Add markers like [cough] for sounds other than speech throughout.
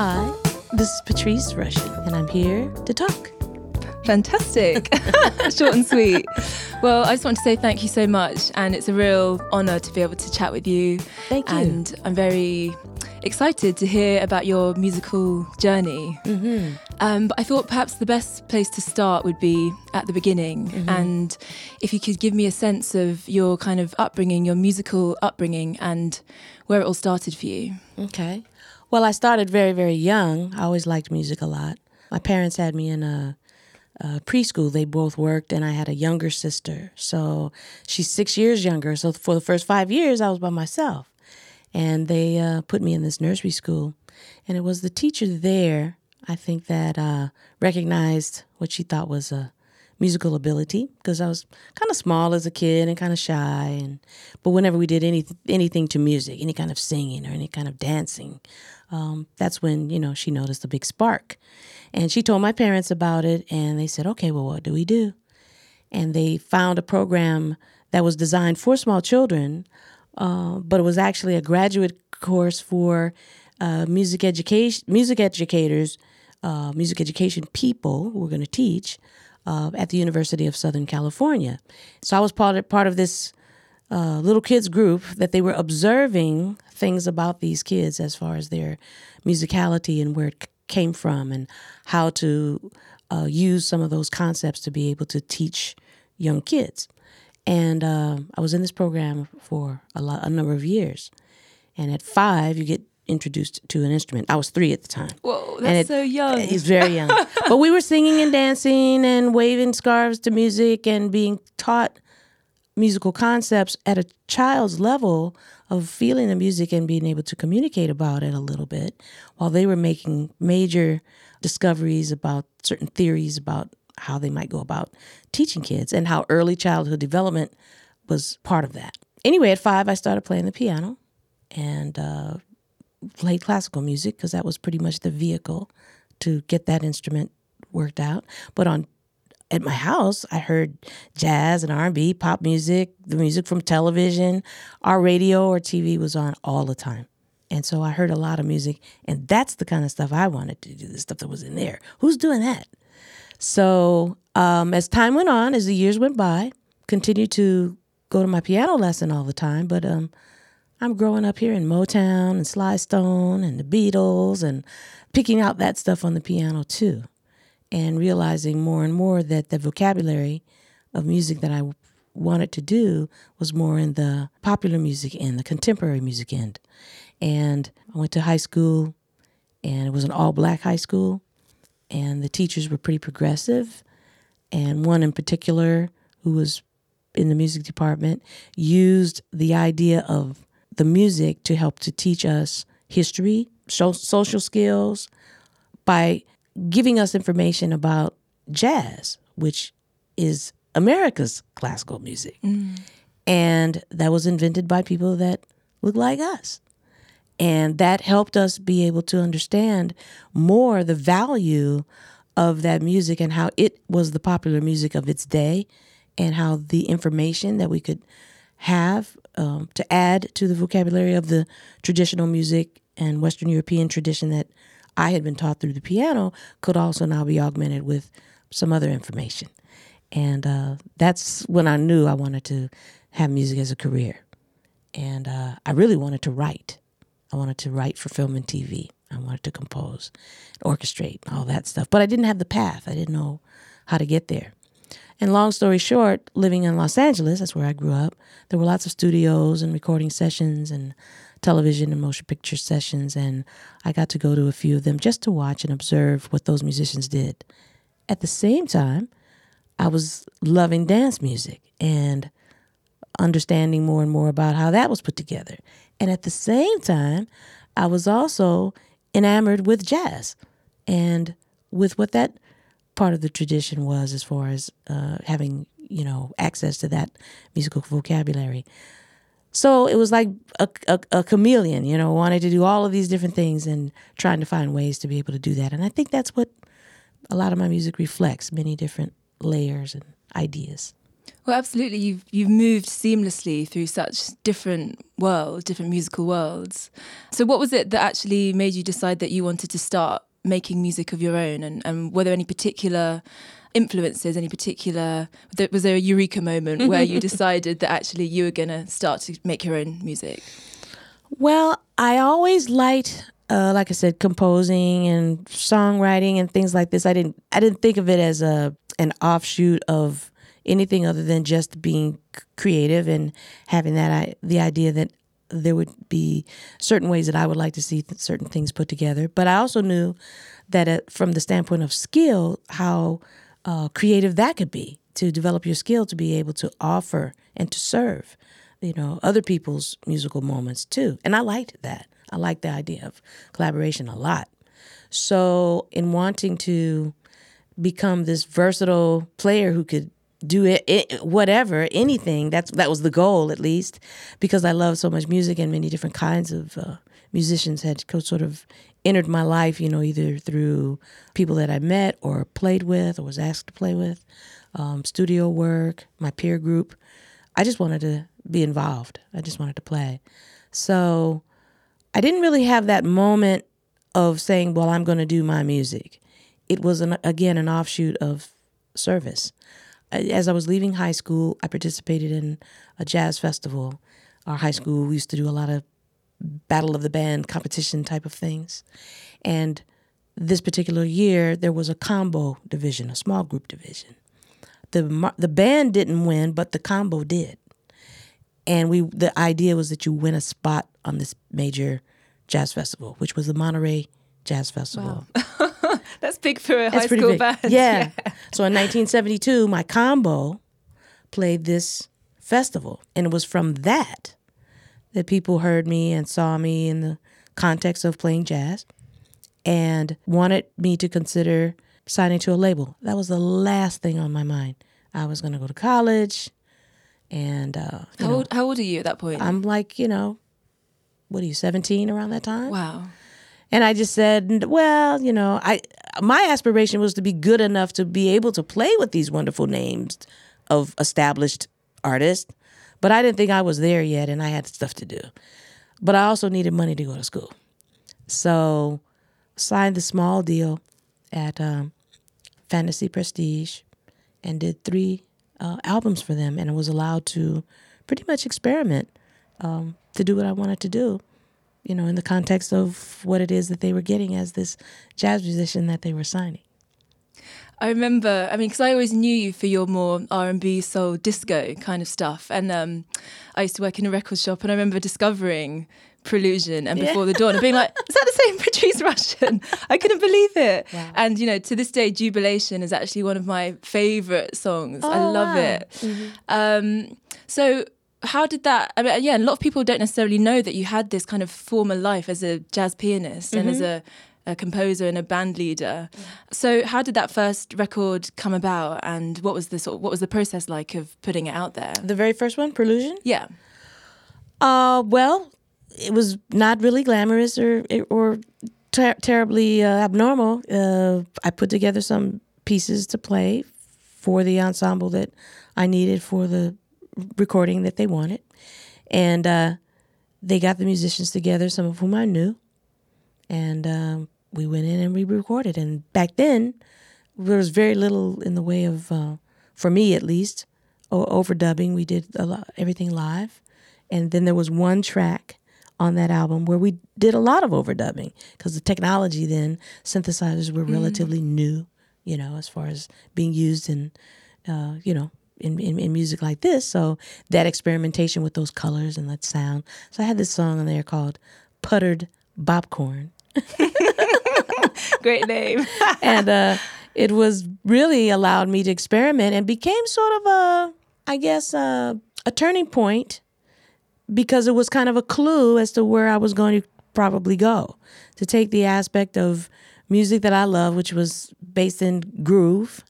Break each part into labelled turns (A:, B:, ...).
A: Hi, this is Patrice Rushen, and I'm here to talk.
B: Fantastic. [laughs] [laughs] Short and sweet. Well, I just want to say thank you so much. And it's a real honour to be able to chat with you.
A: Thank you.
B: And I'm very excited to hear about your musical journey.
A: Mm-hmm.
B: Um, but I thought perhaps the best place to start would be at the beginning.
A: Mm-hmm.
B: And if you could give me a sense of your kind of upbringing, your musical upbringing, and where it all started for you.
A: Okay. Well, I started very, very young. I always liked music a lot. My parents had me in a, a preschool. They both worked, and I had a younger sister. So she's six years younger. So for the first five years, I was by myself. And they uh, put me in this nursery school. And it was the teacher there, I think, that uh, recognized what she thought was a musical ability because I was kind of small as a kid and kind of shy and but whenever we did any anything to music, any kind of singing or any kind of dancing, um, that's when you know she noticed a big spark, and she told my parents about it, and they said, okay, well, what do we do? And they found a program that was designed for small children, uh, but it was actually a graduate course for uh, music education, music educators, uh, music education people who were going to teach uh, at the University of Southern California. So I was part of, part of this uh, little kids group that they were observing things about these kids as far as their musicality and where it c- came from and how to uh, use some of those concepts to be able to teach young kids. And uh, I was in this program for a, lot, a number of years. And at five, you get introduced to an instrument. I was three at the time.
B: Whoa,
A: And
B: that's
A: it-
B: so young.
A: He's very young. [laughs] but we were singing and dancing and waving scarves to music and being taught musical concepts at a child's level of feeling the music and being able to communicate about it a little bit while they were making major discoveries about certain theories about how they might go about teaching kids and how early childhood development was part of that. Anyway, at five, I started playing the piano and uh, played classical music because that was pretty much the vehicle to get that instrument worked out. But on at my house, I heard jazz and R&B, pop music, the music from television. Our radio or TV was on all the time. And so I heard a lot of music, and that's the kind of stuff I wanted to do, the stuff that was in there. Who's doing that? So um, as time went on, as the years went by, continued to go to my piano lesson all the time, but um, I'm growing up here in Motown and Sly Stone and the Beatles and picking out that stuff on the piano too, and realizing more and more that the vocabulary of music that I wanted to do was more in the popular music end, the contemporary music end. And I went to high school, and it was an all black high school, and the teachers were pretty progressive. And one in particular, who was in the music department, used the idea of the music to help to teach us history, social skills, by giving us information about jazz, which is America's classical music. And that was invented by people that look like us. And that helped us be able to understand more the value of that music and how it was the popular music of its day and how the information that we could have um, to add to the vocabulary of the traditional music and Western European tradition that I had been taught through the piano could also now be augmented with some other information. And uh, that's when I knew I wanted to have music as a career. And uh, I really wanted to write. I wanted to write for film and TV. I wanted to compose, orchestrate, all that stuff. But I didn't have the path. I didn't know how to get there. And long story short, living in Los Angeles, that's where I grew up, there were lots of studios and recording sessions and television and motion picture sessions. And I got to go to a few of them just to watch and observe what those musicians did. At the same time, I was loving dance music and understanding more and more about how that was put together. And at the same time, I was also enamored with jazz and with what that part of the tradition was as far as uh, having, you know, access to that musical vocabulary. So it was like a, a, a chameleon, you know, wanted to do all of these different things and trying to find ways to be able to do that. And I think that's what a lot of my music reflects many different layers and ideas.
B: Well, absolutely. You've you've moved seamlessly through such different worlds, different musical worlds. So, what was it that actually made you decide that you wanted to start making music of your own? And, and were there any particular influences, any particular, was there a eureka moment where you [laughs] decided that actually you were going to start to make your own music?
A: Well, I always liked, uh, like I said, composing and songwriting and things like this. I didn't, I didn't think of it as a an offshoot of anything other than just being creative and having that the idea that there would be certain ways that I would like to see certain things put together. But I also knew that uh, from the standpoint of skill, how uh, creative that could be to develop your skill to be able to offer and to serve, you know, other people's musical moments too. And I liked that. I liked the idea of collaboration a lot. So, in wanting to become this versatile player who could do it, it, whatever anything that's that was the goal at least because i love so much music and many different kinds of uh, musicians had sort of entered my life, you know, either through people that I met or played with or was asked to play with, um, studio work, my peer group. I just wanted to be involved. I just wanted to play. So I didn't really have that moment of saying, well, I'm going to do my music. It was, an, again, an offshoot of service. As I was leaving high school, I participated in a jazz festival. Our high school, we used to do a lot of battle of the band competition type of things. And this particular year, there was a combo division, a small group division. The the band didn't win, but the combo did. And we the idea was that you win a spot on this major jazz festival, which was the Monterey Jazz Festival.
B: Wow. [laughs] That's big for a That's high school big. band.
A: Yeah. yeah. [laughs] So in 1972, my combo played this festival, and it was from that that people heard me and saw me in the context of playing jazz and wanted me to consider signing to a label. That was the last thing on my mind. I was going to go to college. And uh,
B: how, know, old, how old are you at that point?
A: I'm like, you know, what are you, 17 around that time?
B: Wow.
A: And I just said, well, you know, I my aspiration was to be good enough to be able to play with these wonderful names of established artists but I didn't think I was there yet and I had stuff to do. But I also needed money to go to school. So signed the small deal at um, Fantasy Prestige and did three uh, albums for them and I was allowed to pretty much experiment um, to do what I wanted to do, you know, in the context of what it is that they were getting as this jazz musician that they were signing.
B: I remember, I mean, because I always knew you for your more R and B, soul, disco kind of stuff, and um, I used to work in a record shop, and I remember discovering Prelusion and Before yeah. the Dawn, and being like, "Is that the same [laughs] Patrice Rushen?" I couldn't believe it. Wow. And you know, to this day, Jubilation is actually one of my favorite songs. Oh, I love wow. it. Mm-hmm. Um, so how did that I mean yeah a lot of people don't necessarily know that you had this kind of former life as a jazz pianist mm-hmm. and as mm-hmm. a a composer and a band leader. Yeah. So how did that first record come about, and what was the sort of, what was the process like of putting it out there?
A: The very first one, Prelusion.
B: Yeah.
A: Uh, well, it was not really glamorous or or ter- terribly uh, abnormal. Uh, I put together some pieces to play for the ensemble that I needed for the recording that they wanted, and uh, they got the musicians together, some of whom I knew, and um, we went in and we recorded. And back then, there was very little in the way of, uh, for me at least, overdubbing. We did a lot, everything live, and then there was one track on that album where we did a lot of overdubbing because the technology then synthesizers were mm. relatively new, you know, as far as being used in, uh, you know, in, in, in, music like this. So that experimentation with those colors and that sound. So I had this song on there called Puttered Bopcorn. [laughs]
B: Great name. [laughs]
A: and uh, it was really allowed me to experiment and became sort of a, I guess, a turning point because it was kind of a clue as to where I was going to probably go. To take the aspect of music that I love, which was based in groove,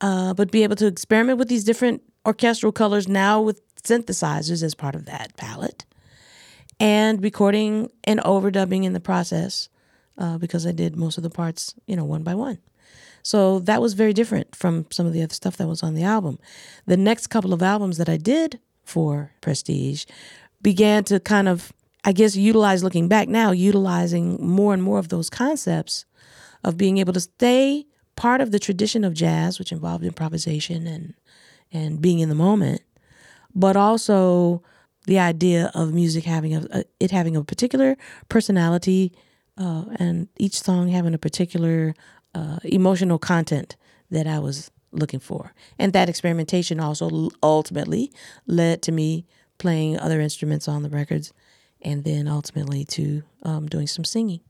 A: uh, but be able to experiment with these different orchestral colors now with synthesizers as part of that palette and recording and overdubbing in the process uh, because I did most of the parts, you know, one by one. So that was very different from some of the other stuff that was on the album. The next couple of albums that I did for Prestige began to kind of, I guess, utilize, looking back now, utilizing more and more of those concepts of being able to stay part of the tradition of jazz, which involved improvisation and and being in the moment, but also the idea of music having a, a it having a particular personality uh, and each song having a particular uh, emotional content that I was looking for. And that experimentation also ultimately led to me playing other instruments on the records and then ultimately to um, doing some singing.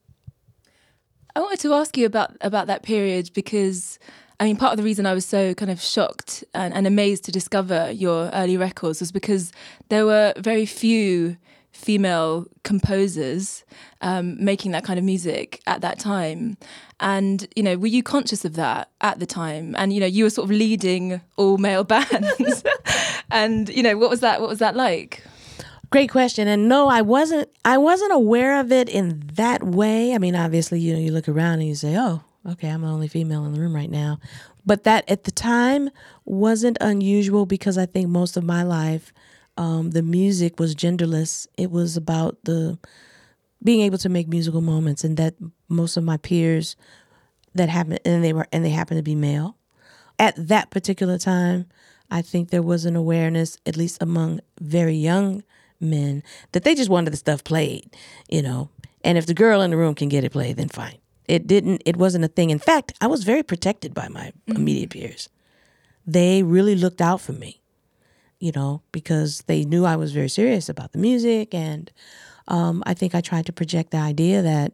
B: I wanted to ask you about about that period because I mean, part of the reason I was so kind of shocked and, and amazed to discover your early records was because there were very few female composers um, making that kind of music at that time. And, you know, were you conscious of that at the time? And, you know, you were sort of leading all male [laughs] bands. and, you know, what was that what was that like?
A: Great question. And no, I wasn't I wasn't aware of it in that way. I mean, obviously, you know, you look around and you say, "Oh, okay, I'm the only female in the room right now. But that at the time wasn't unusual because I think most of my life, um, the music was genderless. It was about the being able to make musical moments, and that most of my peers that happened, and they were, and they happened to be male. At that particular time, I think there was an awareness, at least among very young men, that they just wanted the stuff played, you know. And if the girl in the room can get it played, then fine it didn't it wasn't a thing. In fact i was very protected by my mm-hmm. immediate peers. They really looked out for me you know because they knew i was very serious about the music. And um, i think i tried to project the idea that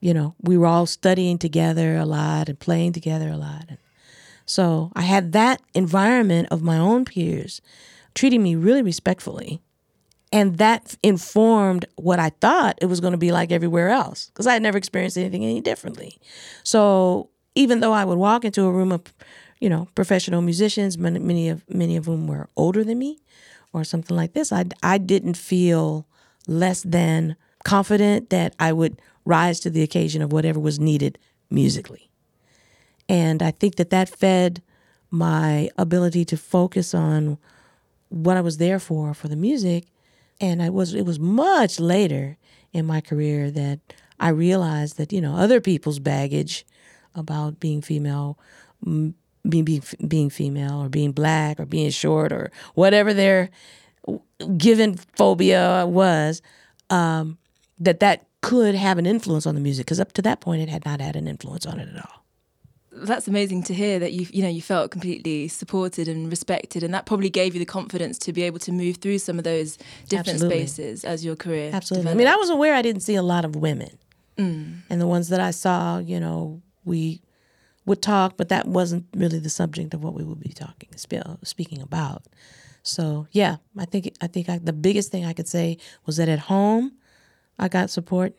A: you know we were all studying together a lot and playing together a lot. And so i had that environment of my own peers treating me really respectfully and that informed what I thought it was going to be like everywhere else because I had never experienced anything any differently. So even though I would walk into a room of, you know, professional musicians, many, of many of whom were older than me, or something like this, I I didn't feel less than confident that I would rise to the occasion of whatever was needed musically. And I think that that fed my ability to focus on what I was there for for the music and I was it was much later in my career that I realized that you know other people's baggage about being female, being being being female or being black or being short or whatever their given phobia was, um, that that could have an influence on the music because up to that point it had not had an influence on it at all
B: that's amazing to hear that you you know you felt completely supported and respected and that probably gave you the confidence to be able to move through some of those different Absolutely. spaces as your career
A: Absolutely. Developed. I mean, I was aware I didn't see a lot of women. Mm. And the ones that I saw, you know, we would talk, but that wasn't really the subject of what we would be talking speaking about. So, yeah, I think I think I, the biggest thing I could say was that at home I got support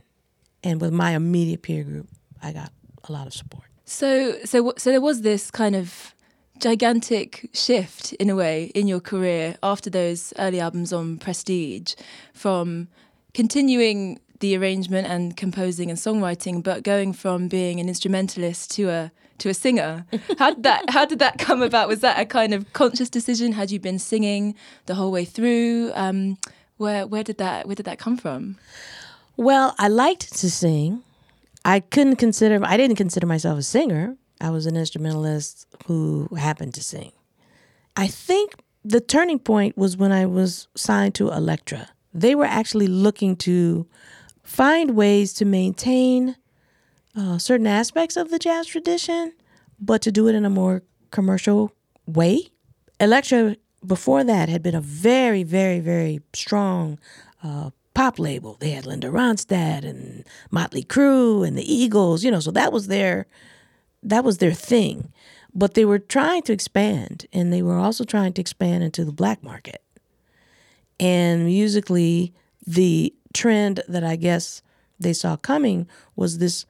A: and with my immediate peer group, I got a lot of support.
B: So, so, so there was this kind of gigantic shift in a way in your career after those early albums on Prestige, from continuing the arrangement and composing and songwriting, but going from being an instrumentalist to a to a singer. [laughs] How did that How did that come about? Was that a kind of conscious decision? Had you been singing the whole way through? Um, where Where did that Where did that come from?
A: Well, I liked to sing. I couldn't consider, I didn't consider myself a singer. I was an instrumentalist who happened to sing. I think the turning point was when I was signed to Elektra. They were actually looking to find ways to maintain uh, certain aspects of the jazz tradition, but to do it in a more commercial way. Elektra, before that, had been a very, very, very strong uh, pop label. They had Linda Ronstadt and Motley Crue and the Eagles, you know, so that was their that was their thing. But they were trying to expand and they were also trying to expand into the black market. And musically, the trend that I guess they saw coming was this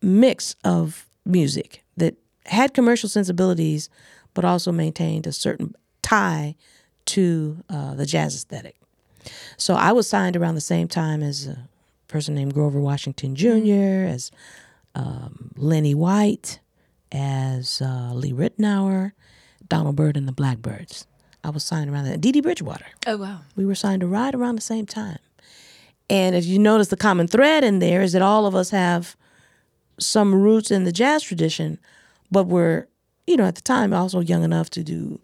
A: mix of music that had commercial sensibilities, but also maintained a certain tie to uh, the jazz aesthetic. So I was signed around the same time as a person named Grover Washington Jr., as um, Lenny White, as uh, Lee Ritenour, Donald Byrd, and the Blackbyrds. I was signed around that. Dee Dee Bridgewater.
B: Oh wow.
A: We were signed to right around the same time. And if you notice the common thread in there is that all of us have some roots in the jazz tradition, but we're, you know, at the time also young enough to do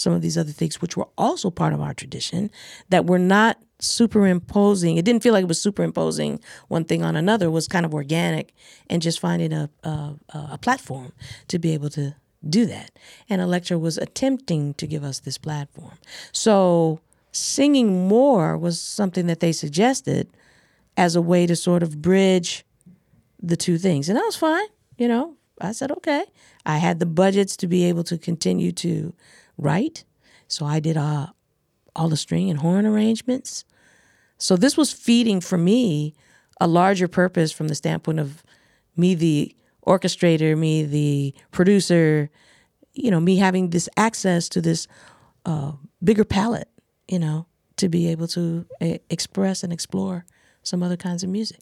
A: some of these other things, which were also part of our tradition, that were not superimposing. It didn't feel like it was superimposing one thing on another. It was kind of organic and just finding a, a, a platform to be able to do that. And Elektra was attempting to give us this platform. So singing more was something that they suggested as a way to sort of bridge the two things. And that was fine. You know, I said, okay. I had the budgets to be able to continue to write. So I did uh, all the string and horn arrangements. So this was feeding for me a larger purpose from the standpoint of me, the orchestrator, me, the producer, you know, me having this access to this uh, bigger palette, you know, to be able to uh, express and explore some other kinds of music.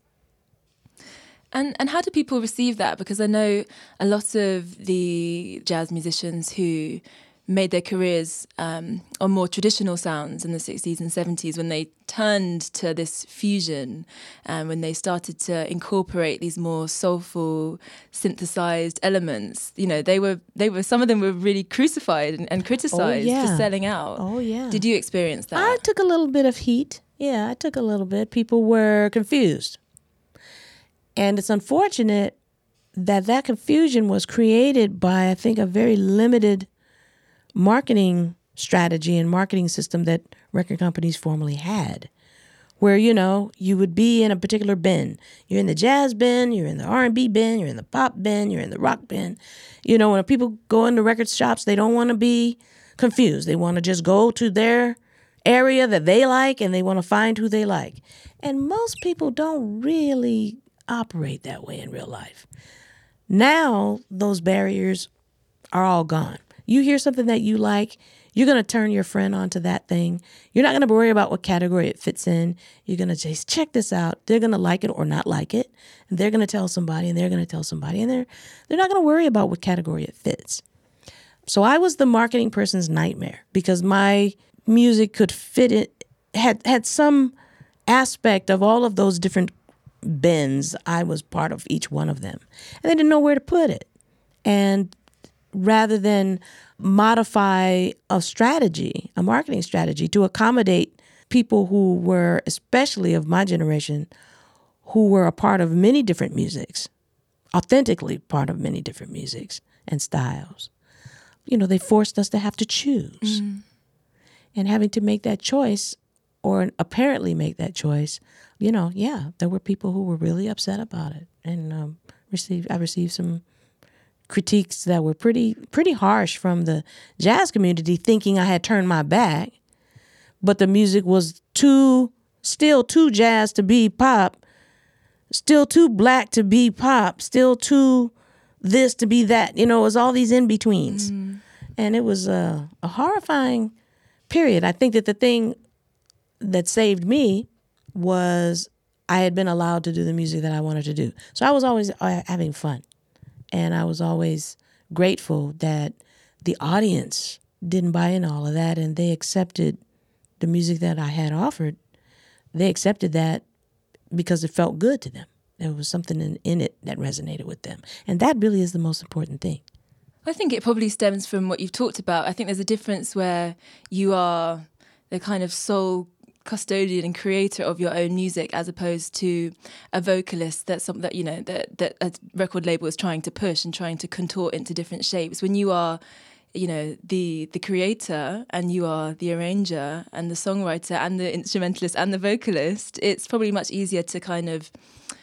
B: And and how do people receive that? Because I know a lot of the jazz musicians who made their careers um, on more traditional sounds in the 60s and 70s when they turned to this fusion and um, when they started to incorporate these more soulful synthesized elements. You know they were they were some of them were really crucified and, and criticized oh, yeah. for selling out.
A: Oh yeah.
B: Did you experience that?
A: I took a little bit of heat. Yeah i took a little bit. People were confused. And it's unfortunate that that confusion was created by i think a very limited marketing strategy and marketing system that record companies formerly had where you know you would be in a particular bin. You're in the jazz bin you're in the r&b bin you're in the pop bin you're in the rock bin. You know when people go into record shops they don't want to be confused. They want to just go to their area that they like and they want to find who they like. And most people don't really operate that way in real life. Now those barriers are all gone you hear something that you like, you're going to turn your friend onto that thing. You're not going to worry about what category it fits in. You're going to just check this out. They're going to like it or not like it. And they're going to tell somebody and they're going to tell somebody and they're they're not going to worry about what category it fits. So I was the marketing person's nightmare because my music could fit it had had some aspect of all of those different bins. I was part of each one of them. And they didn't know where to put it. And rather than modify a strategy, a marketing strategy to accommodate people who were, especially of my generation, who were a part of many different musics, authentically part of many different musics and styles. You know, they forced us to have to choose. Mm. And having to make that choice, or apparently make that choice, you know, yeah, there were people who were really upset about it. And um, received, I received some critiques that were pretty pretty harsh from the jazz community thinking I had turned my back. But the music was too still too jazz to be pop still too black to be pop still too this to be that you know it was all these in betweens mm. and it was a, a horrifying period. I think that the thing that saved me was I had been allowed to do the music that I wanted to do. So I was always uh, having fun and I was always grateful that the audience didn't buy in all of that and they accepted the music that I had offered. They accepted that because it felt good to them. There was something in, in it that resonated with them. And that really is the most important thing.
B: I think it probably stems from what you've talked about. I think there's a difference where you are the kind of sole custodian and creator of your own music as opposed to a vocalist that's something that you know that that a record label is trying to push and trying to contort into different shapes. When you are you know the the creator and you are the arranger and the songwriter and the instrumentalist and the vocalist it's probably much easier to kind of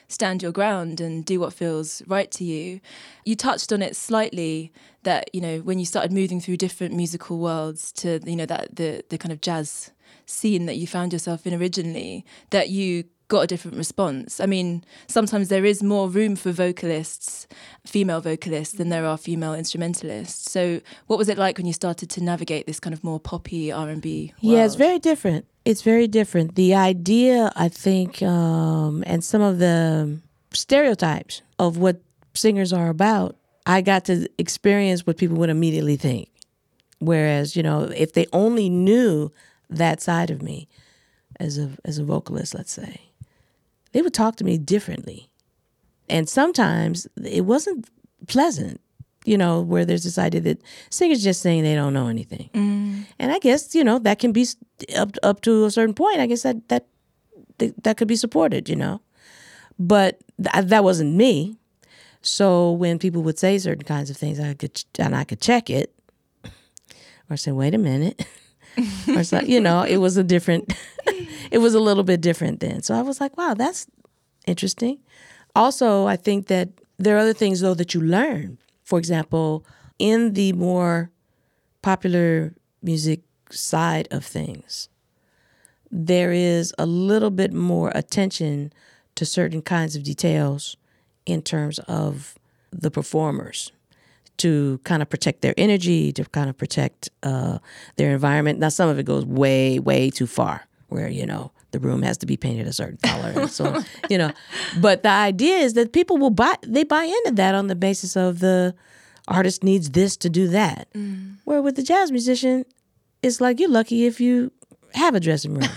B: stand your ground and do what feels right to you. You touched on it slightly that you know when you started moving through different musical worlds to you know that the the kind of jazz scene that you found yourself in originally that you got a different response. I mean, sometimes there is more room for vocalists, female vocalists, than there are female instrumentalists. So, what was it like when you started to navigate this kind of more poppy R and B?
A: Yeah, it's very different. It's very different. The idea, I think, um, and some of the stereotypes of what singers are about I got to experience what people would immediately think. Whereas, you know, if they only knew that side of me as a as a vocalist, let's say, they would talk to me differently. And sometimes it wasn't pleasant, you know, where there's this idea that singers just saying they don't know anything.
B: Mm.
A: And I guess, you know, that can be up up to a certain point. I guess that that that could be supported, you know. But th- that wasn't me. So when people would say certain kinds of things, I could and I could check it, or say, "Wait a minute," [laughs] or so, you know, it was a different, [laughs] it was a little bit different then. So I was like, "Wow, that's interesting." Also, I think that there are other things though that you learn. For example, in the more popular music side of things, there is a little bit more attention to certain kinds of details in terms of the performers to kind of protect their energy, to kind of protect uh, their environment. Now, some of it goes way, way too far, where you know the room has to be painted a certain color and so [laughs] you know. But the idea is that people will buy they buy into that on the basis of the artist needs this to do that. Mm. Where with the jazz musician, it's like you're lucky if you have a dressing room.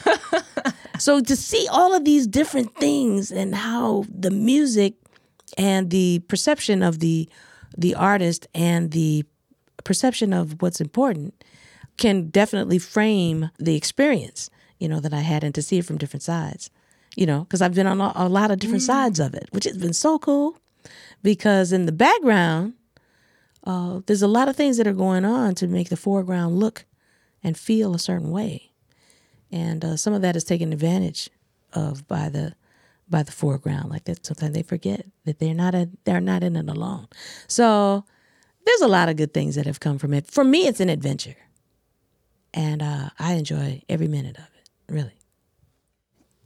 A: [laughs] so to see all of these different things and how the music and the perception of the the artist and the perception of what's important can definitely frame the experience you know that i had and to see it from different sides you know because i've been on a, a lot of different mm. sides of it which has been so cool because in the background uh, there's a lot of things that are going on to make the foreground look and feel a certain way and uh, some of that is taken advantage of by the by the foreground. Like that, sometimes they forget that they're not a, they're not in it alone. So there's a lot of good things that have come from it. For me, it's an adventure, and uh, I enjoy every minute of it. Really.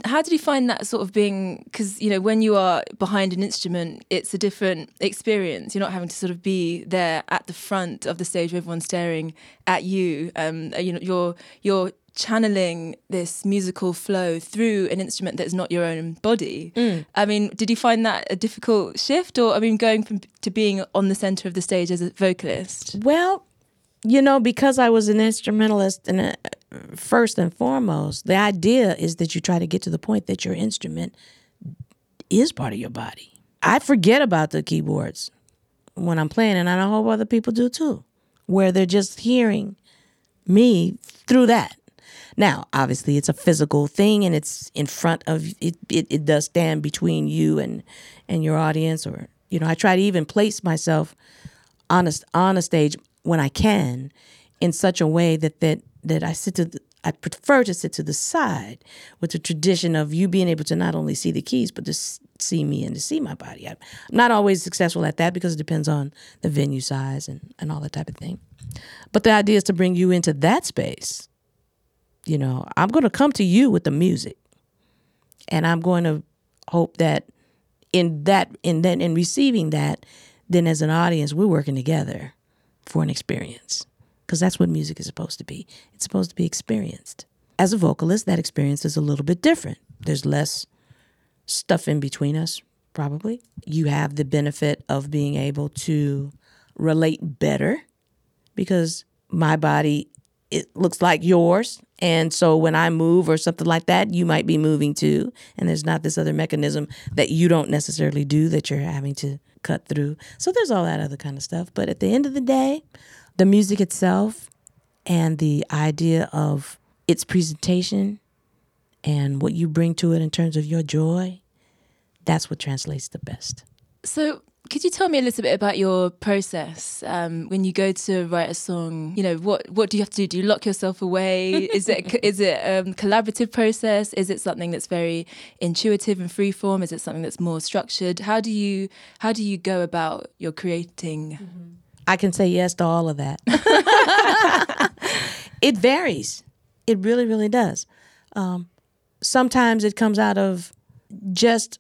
B: How did you find that sort of being? Because you know, when you are behind an instrument, it's a different experience. You're not having to sort of be there at the front of the stage, where everyone's staring at you. Um, you know, you're you're channeling this musical flow through an instrument that's not your own body. Mm. I mean, did you find that a difficult shift, or I mean, going from to being on the center of the stage as a vocalist?
A: Well, you know, because I was an instrumentalist, and uh, first and foremost, the idea is that you try to get to the point that your instrument is part of your body. I forget about the keyboards when I'm playing, and I hope other people do too, where they're just hearing me through that now, obviously, it's a physical thing, and it's in front of it. It, it does stand between you and and your audience, or you know, I try to even place myself on a on a stage when I can, in such a way that that that I sit to. The, I prefer to sit to the side with the tradition of you being able to not only see the keys, but to see me and to see my body. I'm not always successful at that because it depends on the venue size and, and all that type of thing. But the idea is to bring you into that space you know, I'm going to come to you with the music. And I'm going to hope that in that in then in receiving that, then as an audience, we're working together for an experience. Because that's what music is supposed to be. It's supposed to be experienced. As a vocalist, that experience is a little bit different. There's less stuff in between us, probably. You have the benefit of being able to relate better because my body it looks like yours. And so when I move or something like that, you might be moving too. And there's not this other mechanism that you don't necessarily do that you're having to cut through. So there's all that other kind of stuff. But at the end of the day, the music itself and the idea of its presentation and what you bring to it in terms of your joy, that's what translates the best.
B: So could you tell me a little bit about your process um, when you go to write a song? You know, what what do you have to do? Do you lock yourself away? Is [laughs] it is it a collaborative process? Is it something that's very intuitive and free form? Is it something that's more structured? How do you how do you go about your creating? Mm-hmm.
A: I can say yes to all of that. [laughs] it varies. It really, really does. Um, sometimes it comes out of just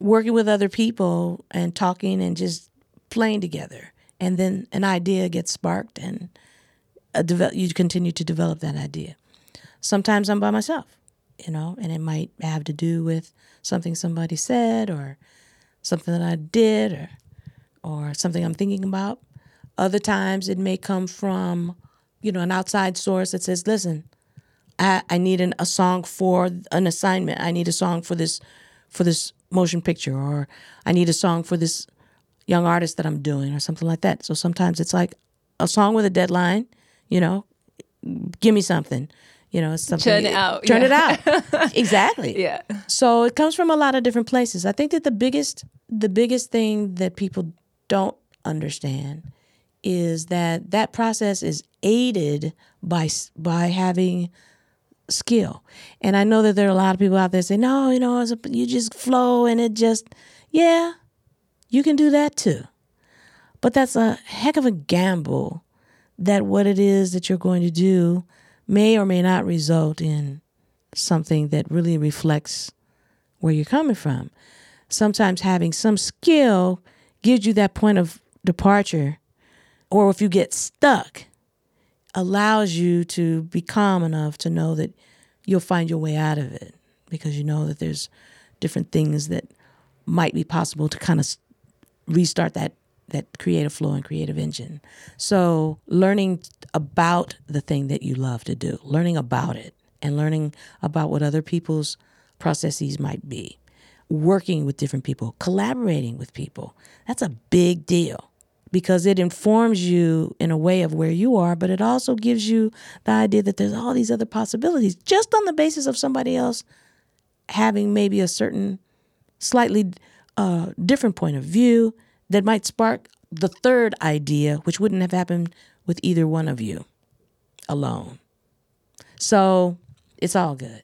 A: working with other people and talking and just playing together. And then an idea gets sparked and uh, develop, you continue to develop that idea. Sometimes I'm by myself, you know, and it might have to do with something somebody said or something that I did or or something I'm thinking about. Other times it may come from, you know, an outside source that says, listen, I, I need an, a song for an assignment. I need a song for this for this motion picture or I need a song for this young artist that I'm doing or something like that. So sometimes it's like a song with a deadline, you know, give me something. You know, it's something.
B: Turn it out.
A: Turn
B: yeah.
A: it out. [laughs] exactly.
B: Yeah.
A: So it comes from a lot of different places. I think that the biggest the biggest thing that people don't understand is that that process is aided by by having skill. And I know that there are a lot of people out there say, "No, you know, a, you just flow and it just yeah, you can do that too." But that's a heck of a gamble that what it is that you're going to do may or may not result in something that really reflects where you're coming from. Sometimes having some skill gives you that point of departure, or if you get stuck, allows you to be calm enough to know that you'll find your way out of it because you know that there's different things that might be possible to kind of restart that that creative flow and creative engine. So, learning about the thing that you love to do, learning about it, and learning about what other people's processes might be, working with different people, collaborating with people. That's a big deal because it informs you in a way of where you are, but it also gives you the idea that there's all these other possibilities just on the basis of somebody else having maybe a certain slightly uh, different point of view that might spark the third idea, which wouldn't have happened with either one of you alone. So it's all good.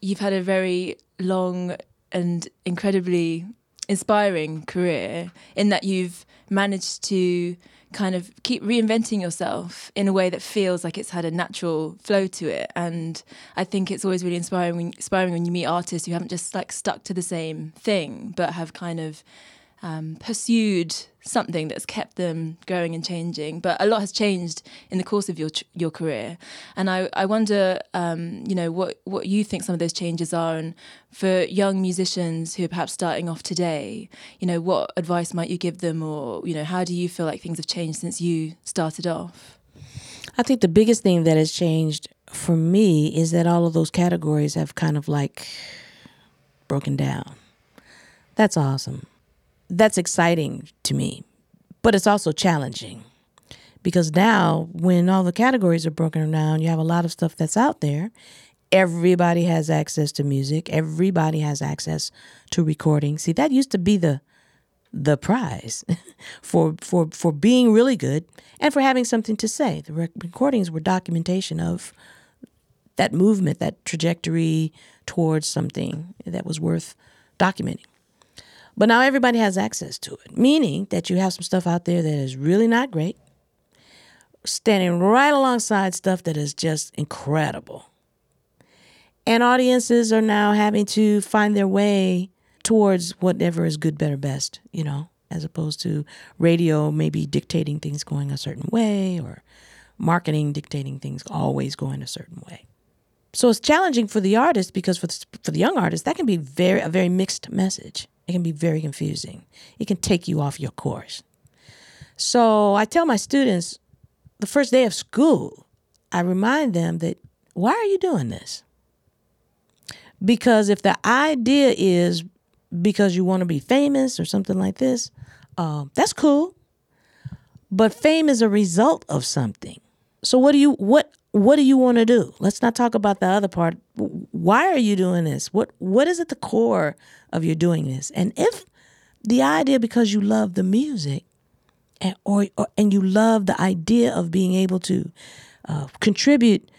B: You've had a very long and incredibly inspiring career in that you've managed to kind of keep reinventing yourself in a way that feels like it's had a natural flow to it. And i think it's always really inspiring inspiring when you meet artists who haven't just like stuck to the same thing but have kind of um, pursued something that's kept them going and changing. But a lot has changed in the course of your your career, and I I wonder, um, you know, what what you think some of those changes are, and for young musicians who are perhaps starting off today, you know, what advice might you give them, or you know, how do you feel like things have changed since you started off?
A: I think the biggest thing that has changed for me is that all of those categories have kind of like broken down. That's awesome that's exciting to me, but it's also challenging because now when all the categories are broken down, you have a lot of stuff that's out there. Everybody has access to music. Everybody has access to recording. See, that used to be the the prize [laughs] for for for being really good and for having something to say. The recordings were documentation of that movement, that trajectory towards something that was worth documenting. But now everybody has access to it, meaning that you have some stuff out there that is really not great, standing right alongside stuff that is just incredible. And audiences are now having to find their way towards whatever is good, better, best, you know, as opposed to radio maybe dictating things going a certain way or marketing dictating things always going a certain way. So it's challenging for the artist because for the, for the young artist that can be very a very mixed message. It can be very confusing. It can take you off your course. So I tell my students the first day of school, I remind them that why are you doing this? Because if the idea is because you want to be famous or something like this, uh, that's cool. But fame is a result of something. So what do you what what do you want to do? Let's not talk about the other part. Why are you doing this? What what is at the core of your doing this? And if the idea because you love the music and or, or and you love the idea of being able to uh, contribute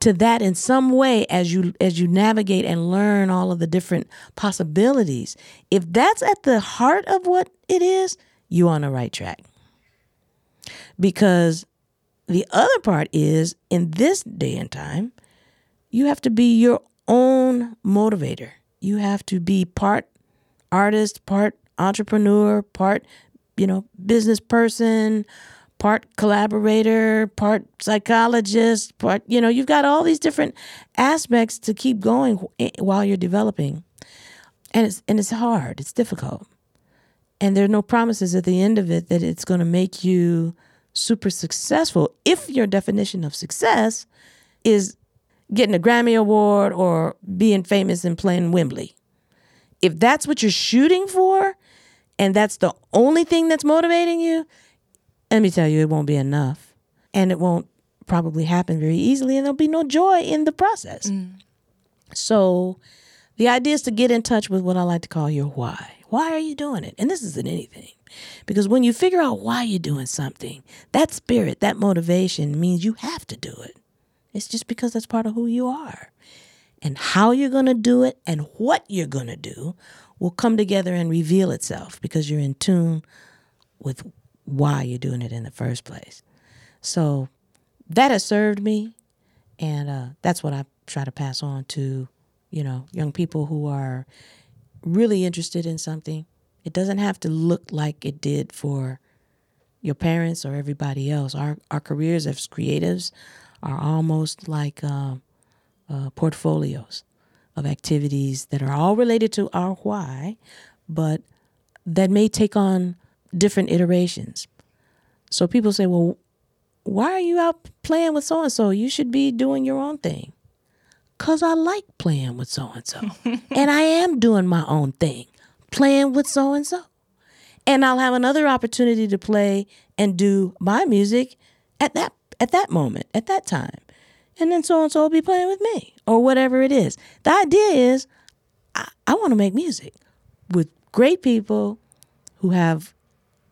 A: to that in some way as you as you navigate and learn all of the different possibilities if that's at the heart of what it is you're on the right track because the other part is in this day and time, you have to be your own motivator. You have to be part artist, part entrepreneur, part, you know, business person, part collaborator, part psychologist, part, you know, you've got all these different aspects to keep going eh, while you're developing. And it's and it's hard, it's difficult. And there are no promises at the end of it that it's going to make you super successful if your definition of success is getting a Grammy Award or being famous and playing Wembley. If that's what you're shooting for and that's the only thing that's motivating you, let me tell you, it won't be enough. And it won't probably happen very easily, and there'll be no joy in the process. Mm. So, the idea is to get in touch with what I like to call your why. Why are you doing it? And this isn't anything. Because when you figure out why you're doing something, that spirit, that motivation means you have to do it. It's just because that's part of who you are. And how you're going to do it and what you're going to do will come together and reveal itself because you're in tune with why you're doing it in the first place. So that has served me. And uh, that's what I try to pass on to, you know, young people who are really interested in something. It doesn't have to look like it did for your parents or everybody else. Our our careers as creatives are almost like uh, uh, portfolios of activities that are all related to our why, but that may take on different iterations. So people say, well, why are you out playing with so and so? You should be doing your own thing. Because I like playing with so and so. And I am doing my own thing, playing with so and so. And I'll have another opportunity to play and do my music at that at that moment, at that time. And then so and so will be playing with me or whatever it is. The idea is I, I want to make music with great people who have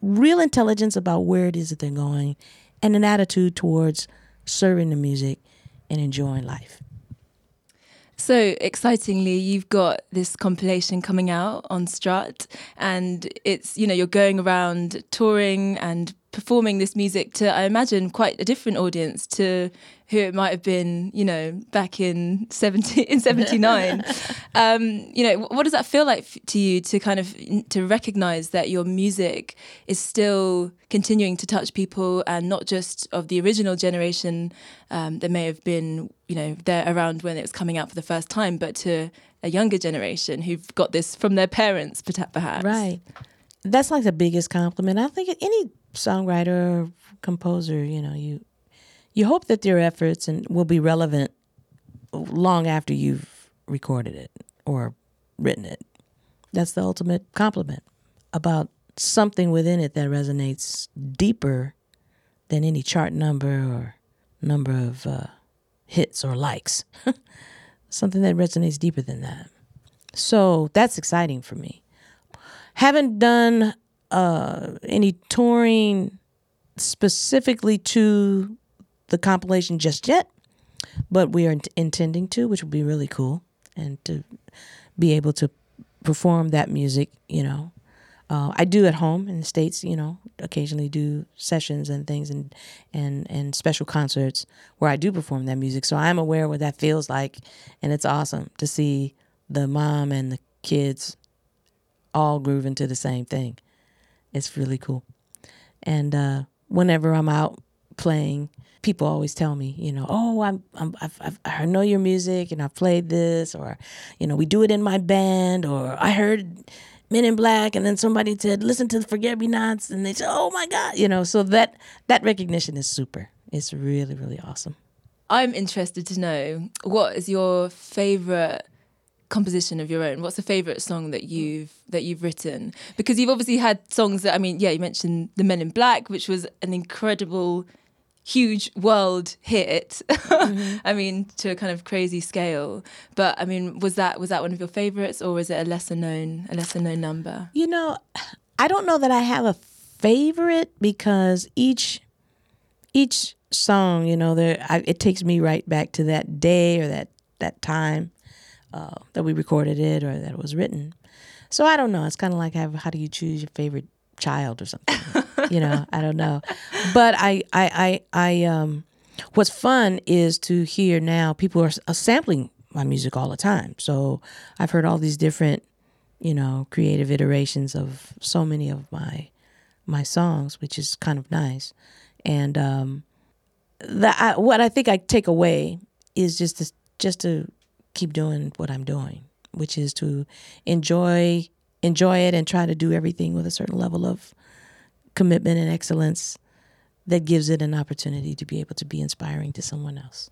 A: real intelligence about where it is that they're going and an attitude towards serving the music and enjoying life.
B: So excitingly, you've got this compilation coming out on Strut, and it's you know you're going around touring and performing this music to, I imagine, quite a different audience to who it might have been, you know, back in 70, in [laughs] 79. um, you know, what does that feel like to you to kind of, to recognize that your music is still continuing to touch people and not just of the original generation um, that may have been, you know, there around when it was coming out for the first time, but to a younger generation who've got this from their parents, perhaps.
A: Right. That's like the biggest compliment. I think any songwriter composer, you know, you you hope that their efforts and will be relevant long after you've recorded it or written it. That's the ultimate compliment about something within it that resonates deeper than any chart number or number of uh, hits or likes. [laughs] something that resonates deeper than that. So that's exciting for me. Haven't done uh, any touring specifically to the compilation just yet, but we are intending to, which will be really cool, and to be able to perform that music. You know, uh, I do at home in the states. You know, occasionally do sessions and things and and and special concerts where I do perform that music. So I'm aware what that feels like, and it's awesome to see the mom and the kids all grooving to the same thing. It's really cool. And uh, whenever I'm out playing, people always tell me, you know, oh, I'm, I'm I've, I've, i know your music and I've played this, or, you know, we do it in my band, or I heard Men in Black, and then somebody said, listen to the Forget Me Nots, and they said, oh my God, you know, so that that recognition is super. It's really, really awesome.
B: I'm interested to know what is your favorite composition of your own? What's a favorite song that you've that you've written? Because you've obviously had songs that I mean, yeah, you mentioned The Men in Black, which was an incredible huge world hit mm-hmm. [laughs] i mean to a kind of crazy scale but i mean was that was that one of your favorites or is it a lesser known a lesser known number
A: you know i don't know that i have a favorite because each each song you know there I, it takes me right back to that day or that that time uh, that we recorded it or that it was written. So I don't know. It's kind of like how, how do you choose your favorite child or something? you know, I don't know. But I, I, I, I, um, what's fun is to hear now people are, sampling my music all the time. So I've heard all these different, you know, creative iterations of so many of my my songs, which is kind of nice. And um, the I, what I think I take away is just just to keep doing what I'm doing, which is to enjoy enjoy it and try to do everything with a certain level of commitment and excellence that gives it an opportunity to be able to be inspiring to someone else.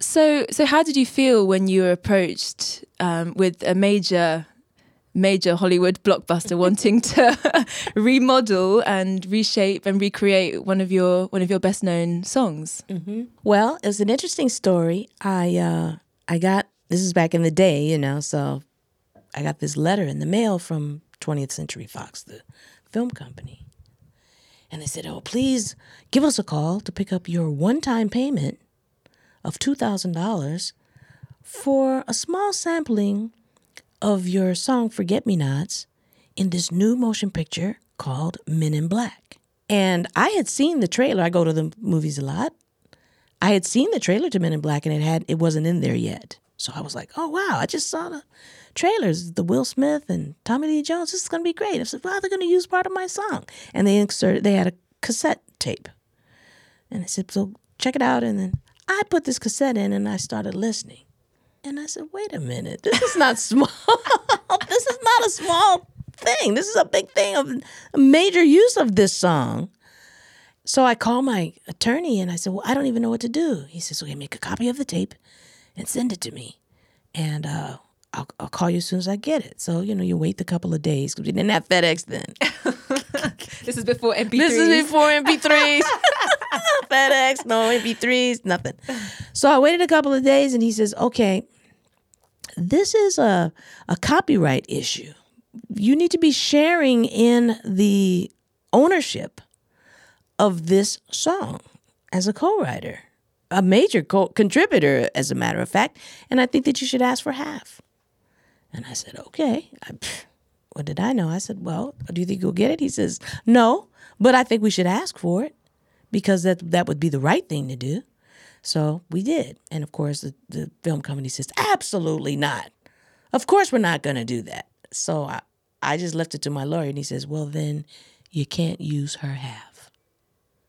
B: So, so how did you feel when you were approached um, with a major, major Hollywood blockbuster wanting to [laughs] remodel and reshape and recreate one of your one of your best known songs?
A: Mm-hmm. Well, it was an interesting story. I uh, I got this is back in the day, you know, so I got this letter in the mail from 20th Century Fox, the film company, and they said, "Oh, please give us a call to pick up your one-time payment." of $2,000 for a small sampling of your song Forget Me Nots in this new motion picture called Men in Black. And I had seen the trailer. I go to the movies a lot. I had seen the trailer to Men in Black and it had it wasn't in there yet. So I was like, "Oh wow, I just saw the trailers, the Will Smith and Tommy Lee Jones. This is going to be great." I said, wow, they're going to use part of my song." And they inserted they had a cassette tape. And I said, "So check it out and then I put this cassette in and I started listening. And I said, wait a minute, [laughs] this is not small. [laughs] this is not a small thing. This is a big thing of a major use of this song. So I called my attorney and I said, Well, I don't even know what to do. He says, Okay, make a copy of the tape and send it to me. And uh, I'll, I'll call you as soon as I get it. So, you know, you wait a couple of days because we didn't have FedEx then. [laughs]
B: this is before MP3s.
A: This is before MP3s. [laughs] FedEx, no MP3s, nothing. So I waited a couple of days and he says, okay, this is a, a copyright issue. You need to be sharing in the ownership of this song as a co writer, a major co- contributor, as a matter of fact. And I think that you should ask for half. And I said, okay. I, what did I know? I said, well, do you think you'll get it? He says, no, but I think we should ask for it because that that would be the right thing to do. So we did. And of course, the, the film company says, absolutely not. Of course, we're not going to do that. So I, I just left it to my lawyer, and he says, well, then you can't use her half.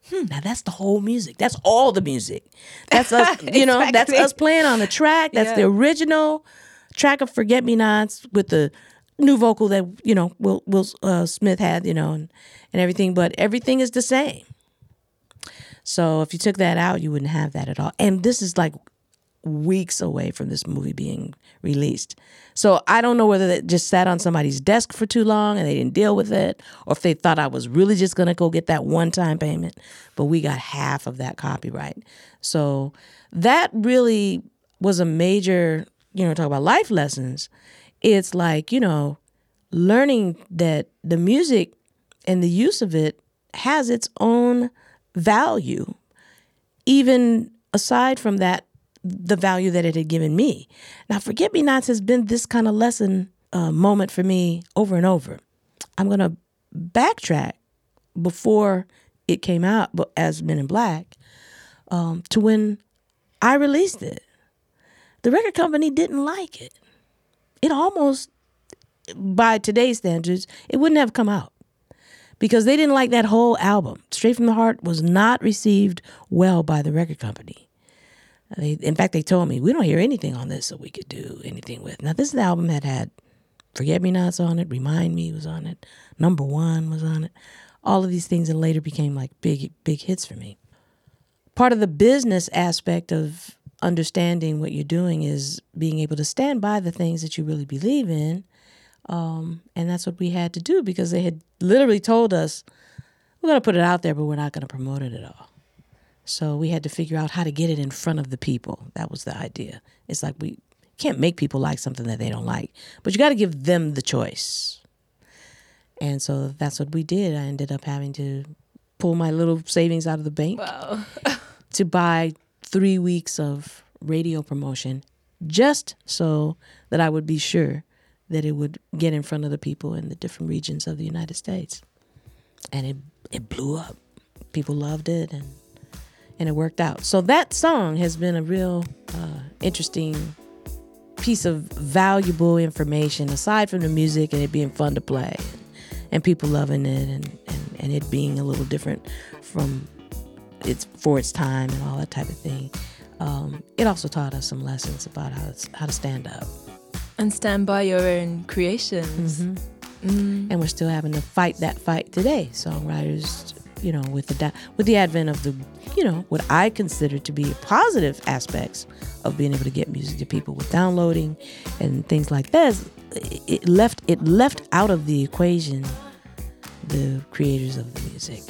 A: Hmm. Now that's the whole music. That's all the music. That's us, [laughs] you know, that's us playing on the track. That's yeah. the original track of Forget Me Nots with the new vocal that, you know, Will, Will uh, Smith had, you know, and, and everything. But everything is the same. So if you took that out, you wouldn't have that at all. And this is like weeks away from this movie being released. So I don't know whether it just sat on somebody's desk for too long and they didn't deal with it, or if they thought I was really just going to go get that one time payment. But we got half of that copyright. So that really was a major, you know, talk about life lessons. It's like, you know, learning that the music and the use of it has its own value, even aside from that, the value that it had given me. Now, Forget Me Nots has been this kind of lesson uh, moment for me over and over. I'm going to backtrack before it came out as Men in Black um, to when I released it. The record company didn't like it. It almost, by today's standards, it wouldn't have come out because they didn't like that whole album. Straight from the Heart was not received well by the record company. They, in fact, they told me we don't hear anything on this that we could do anything with. Now, this album had had "Forget Me Nots" on it, "Remind Me" was on it, "Number One" was on it. All of these things, and later became like big, big hits for me. Part of the business aspect of understanding what you're doing is being able to stand by the things that you really believe in um, and that's what we had to do because they had literally told us, we're going to put it out there, but we're not going to promote it at all. So we had to figure out how to get it in front of the people. That was the idea. It's like we can't make people like something that they don't like, but you got to give them the choice. And so that's what we did. I ended up having to pull my little savings out of the bank wow. [laughs] to buy three weeks of radio promotion just so that I would be sure that it would get in front of the people in the different regions of the United States. And it it blew up. People loved it and and it worked out. So that song has been a real uh, interesting piece of valuable information aside from the music and it being fun to play and, and people loving it and, and, and it being a little different from its for its time and all that type of thing. Um, it also taught us some lessons about how to, how to stand up
B: and stand by your own creations. Mm-hmm.
A: mm. and we're still having to fight that fight today. Songwriters, you know, with the with the advent of the, you know, what I consider to be positive aspects of being able to get music to people with downloading and things like this, it left it left out of the equation the creators of the music.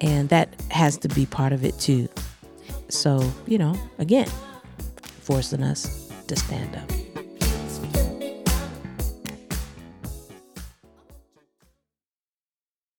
A: And that has to be part of it too. So, you know, again, forcing us to stand up.